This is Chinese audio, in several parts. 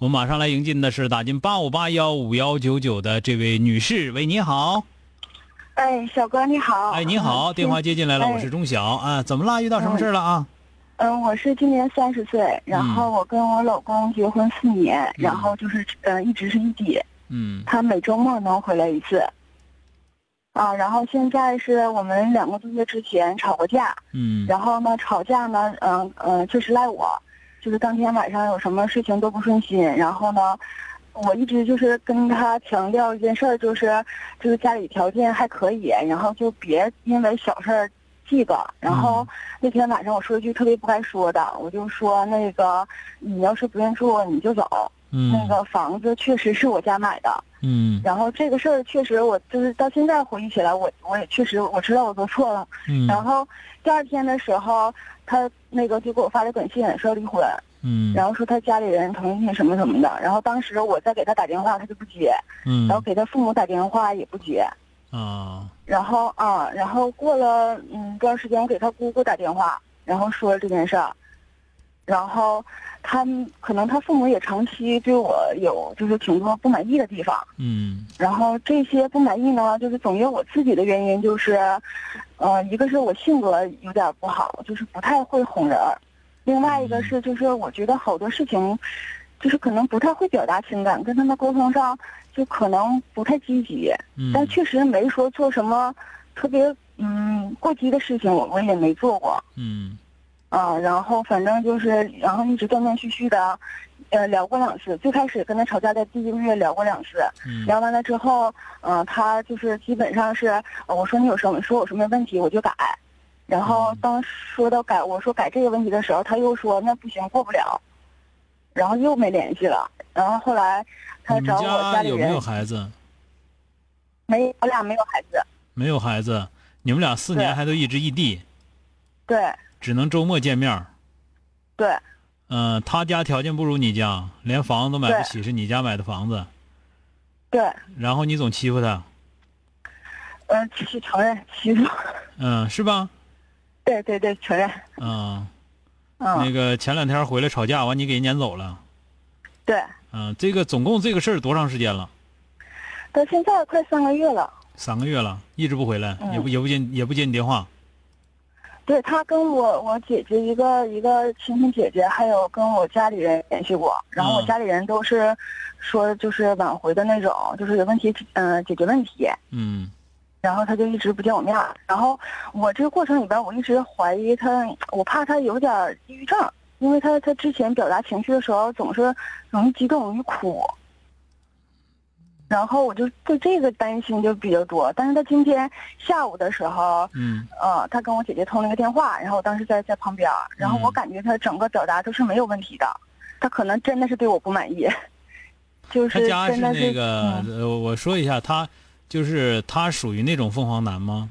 我们马上来迎进的是打进八五八幺五幺九九的这位女士，喂，你好。哎，小哥你好。哎，你好，电话接进来了，我是钟晓啊，怎么啦？遇到什么事了啊？嗯，我是今年三十岁，然后我跟我老公结婚四年，然后就是呃一直是异地。嗯。他每周末能回来一次。啊，然后现在是我们两个多月之前吵过架。嗯。然后呢，吵架呢，嗯嗯，就是赖我。就是当天晚上有什么事情都不顺心，然后呢，我一直就是跟他强调一件事儿，就是就是家里条件还可以，然后就别因为小事儿记个。然后那天晚上我说一句特别不该说的，我就说那个你要是不愿住你就走，那个房子确实是我家买的。嗯。然后这个事儿确实我就是到现在回忆起来，我我也确实我知道我做错了。嗯。然后第二天的时候。他那个就给我发了短信说要离婚，嗯，然后说他家里人同意什么什么的，然后当时我再给他打电话，他就不接，嗯，然后给他父母打电话也不接，啊，然后啊，然后过了嗯一段时间，我给他姑姑打电话，然后说了这件事儿，然后他可能他父母也长期对我有就是挺多不满意的地方，嗯，然后这些不满意呢，就是总结我自己的原因就是。呃，一个是我性格有点不好，就是不太会哄人；另外一个是，就是我觉得好多事情，就是可能不太会表达情感，跟他们沟通上就可能不太积极。嗯。但确实没说做什么特别嗯过激的事情，我我也没做过。嗯。啊，然后反正就是，然后一直断断续续的。呃，聊过两次。最开始跟他吵架的第一个月聊过两次，聊完了之后，嗯，他就是基本上是，我说你有什么说有什么问题我就改，然后当说到改我说改这个问题的时候，他又说那不行过不了，然后又没联系了。然后后来他找我家里人。有没有孩子？没，我俩没有孩子。没有孩子，你们俩四年还都一直异地。对。只能周末见面。对。嗯，他家条件不如你家，连房子都买不起，是你家买的房子。对。然后你总欺负他。嗯，欺承认欺负。嗯，是吧？对对对，承认。嗯。嗯。那个前两天回来吵架，完你给人撵走了。对。嗯，这个总共这个事儿多长时间了？到现在快三个月了。三个月了，一直不回来，也不也不接也不接你电话。对他跟我我姐姐一个一个亲亲姐姐，还有跟我家里人联系过，然后我家里人都是说就是挽回的那种，就是有问题嗯解决问题。嗯。然后他就一直不见我面然后我这个过程里边，我一直怀疑他，我怕他有点抑郁症，因为他他之前表达情绪的时候总是容易激动，容易哭。然后我就对这个担心就比较多，但是他今天下午的时候，嗯，呃，他跟我姐姐通了一个电话，然后我当时在在旁边，然后我感觉他整个表达都是没有问题的，他可能真的是对我不满意，就是真的是那个，呃，我说一下，他就是他属于那种凤凰男吗？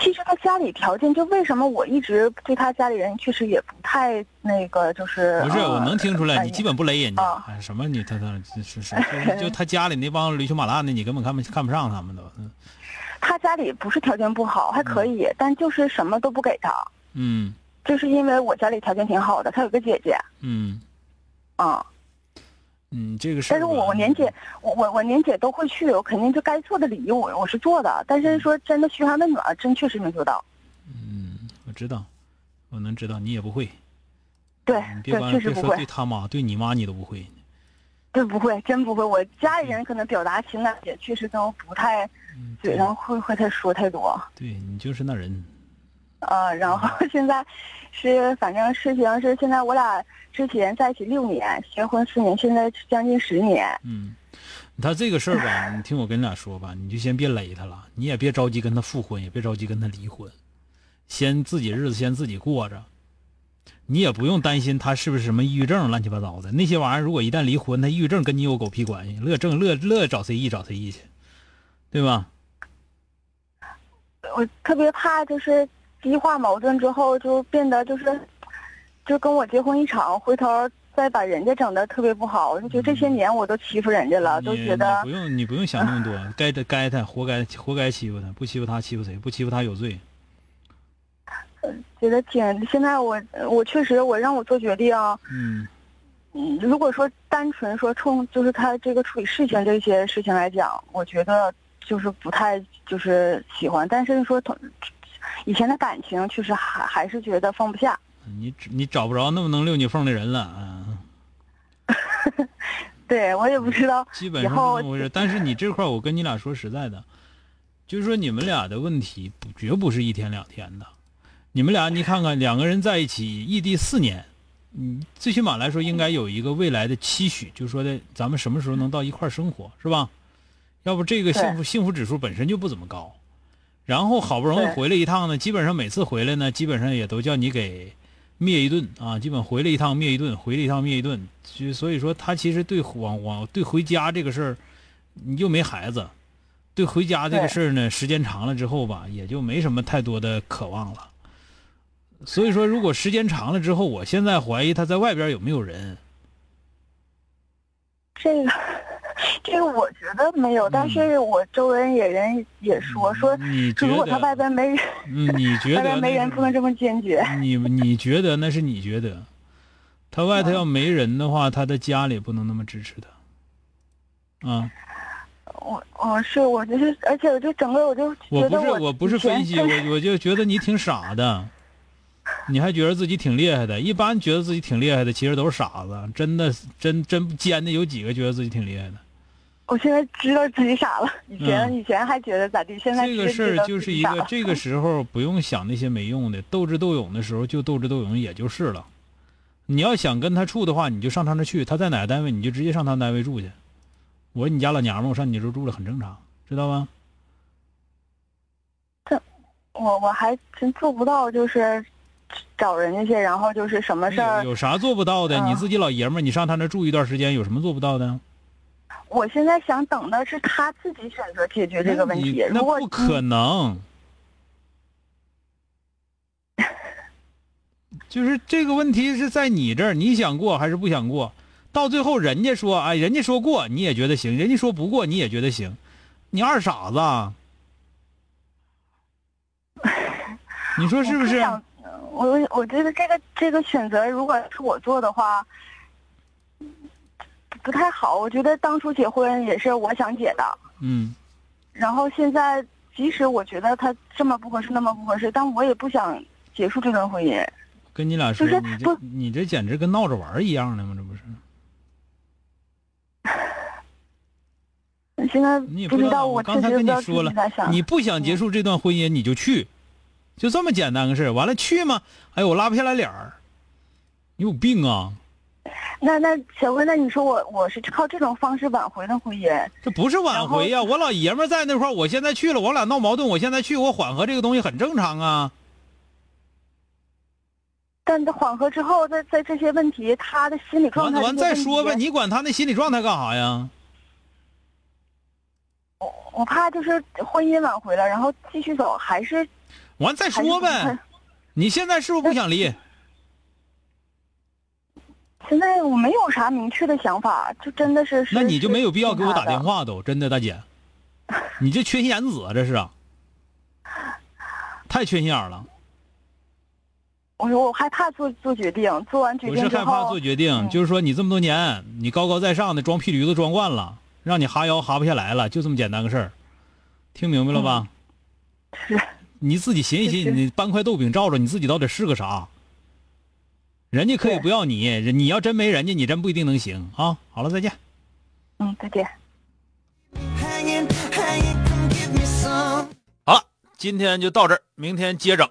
其实他家里条件，就为什么我一直对他家里人确实也不太那个，就是不是我能听出来，你基本不雷人家，什么你他他是是 就他家里那帮驴熊马烂的，你根本看不看不上他们都。他家里不是条件不好，还可以，但就是什么都不给他。嗯。就是因为我家里条件挺好的，他有个姐姐。嗯。啊。嗯，这个是。但是我我年姐，我我我年姐都会去，我肯定就该做的礼仪，我我是做的。但是说真的嘘寒问暖，真确实没做到。嗯，我知道，我能知道，你也不会。对，别确实不会。对他妈，对你妈你都不会。对，不会，真不会。我家里人可能表达情感也确实都不太，嗯嘴上会会太说太多。对你就是那人。呃，然后现在是反正事情是现在我俩之前在一起六年，结婚四年，现在将近十年。嗯，他这个事儿吧，你听我跟你俩说吧，你就先别勒他了，你也别着急跟他复婚，也别着急跟他离婚，先自己日子先自己过着。你也不用担心他是不是什么抑郁症乱七八糟的那些玩意儿。如果一旦离婚，他抑郁症跟你有狗屁关系？乐正乐乐找谁抑找谁抑去，对吧？我特别怕就是激化矛盾之后就变得就是，就跟我结婚一场，回头再把人家整的特别不好。我就觉得这些年我都欺负人家了，都觉得你不用你不用想那么多，该他该他活该活该欺负他，不欺负他欺负谁？不欺负他有罪。觉得挺。现在我我确实我让我做决定。嗯嗯，如果说单纯说冲就是他这个处理事情这些事情来讲，我觉得就是不太就是喜欢，但是说同以前的感情确实还还是觉得放不下。你你找不着那么能溜你缝的人了啊。对我也不知道基本上是这么回事。但是你这块儿，我跟你俩说实在的，就是说你们俩的问题不绝不是一天两天的。你们俩，你看看两个人在一起异地四年，嗯，最起码来说应该有一个未来的期许，就是说的咱们什么时候能到一块儿生活，是吧？要不这个幸福幸福指数本身就不怎么高。然后好不容易回来一趟呢，基本上每次回来呢，基本上也都叫你给灭一顿啊，基本回来一趟灭一顿，回来一趟灭一顿。就所以说，他其实对往往对回家这个事儿，你又没孩子，对回家这个事儿呢，时间长了之后吧，也就没什么太多的渴望了。所以说，如果时间长了之后，我现在怀疑他在外边有没有人。这个，这个我觉得没有，但是我周围人也人也说说，你觉如果他外得？边没人，嗯，你觉外得外边没人，不能这么坚决。你你觉得那是你觉得，他外头要没人的话，他的家里不能那么支持他。啊，我我是我就是，而且我就整个我就我不是觉得我我不是分析，我我就觉得你挺傻的，你还觉得自己挺厉害的。一般觉得自己挺厉害的，其实都是傻子。真的真真尖的有几个觉得自己挺厉害的？我现在知道自己傻了，以前、嗯以前还觉得咋地，现在这个事儿就是一个，这个时候不用想那些没用的，斗智斗勇的时候就斗智斗勇，也就是了。你要想跟他处的话，你就上他那去，他在哪个单位你就直接上他单位住去。我你家老娘们，我上你这住了很正常，知道吗？我我还真做不到，就是找人家去，然后就是什么事有儿，有啥做不到的？嗯你自己老爷们儿，你上他那住一段时间，有什么做不到的？我现在想等的是他自己选择解决这个问题你。那不可能。就是这个问题是在你这儿，你想过还是不想过？到最后人家说，哎，人家说过你也觉得行，人家说不过你也觉得行，你二傻子啊，你说是不是？想我我觉得这个这个选择，如果是我做的话，不太好。我觉得当初结婚也是我想结的，嗯，然后现在即使我觉得他这么不合适，那么不合适，但我也不想结束这段婚姻。跟你俩说，就是你这不你这简直跟闹着玩一样的吗？这不是？现在你也不知道，我刚才跟你说了，你不想结束这段婚姻，你就去，就这么简单个事儿。完了去吗？哎呦，我拉不下来脸儿，你有病啊！那那小辉，那你说我我是靠这种方式挽回的婚姻？这不是挽回呀、我老爷们儿在那块儿，我现在去了，我俩闹矛盾，我现在去，我缓和这个东西很正常啊。但缓和之后，在在这些问题，他的心理状态完完再说呗，你管他那心理状态干啥呀？我我怕就是婚姻挽回了，然后继续走，还是完再说呗。你现在是不是不想离？现在我没有啥明确的想法，就真的是。是那你就没有必要给我打电。话都，真的大姐，你这缺心眼子啊，这是啊，太缺心眼了。我说我我害怕做做决定，做完决定之后，是害怕做决定，嗯就是说你这么多年，你高高在上的装屁驴子装惯了，让你哈腰哈不下来了，就这么简单个事儿，听明白了吧？是你自己寻思寻思，你搬块豆饼照着你自己到底是个啥？人家可以不要你，人你要真没人家，你真不一定能行啊。好了，再见。嗯，再见。好了，今天就到这儿，明天接整。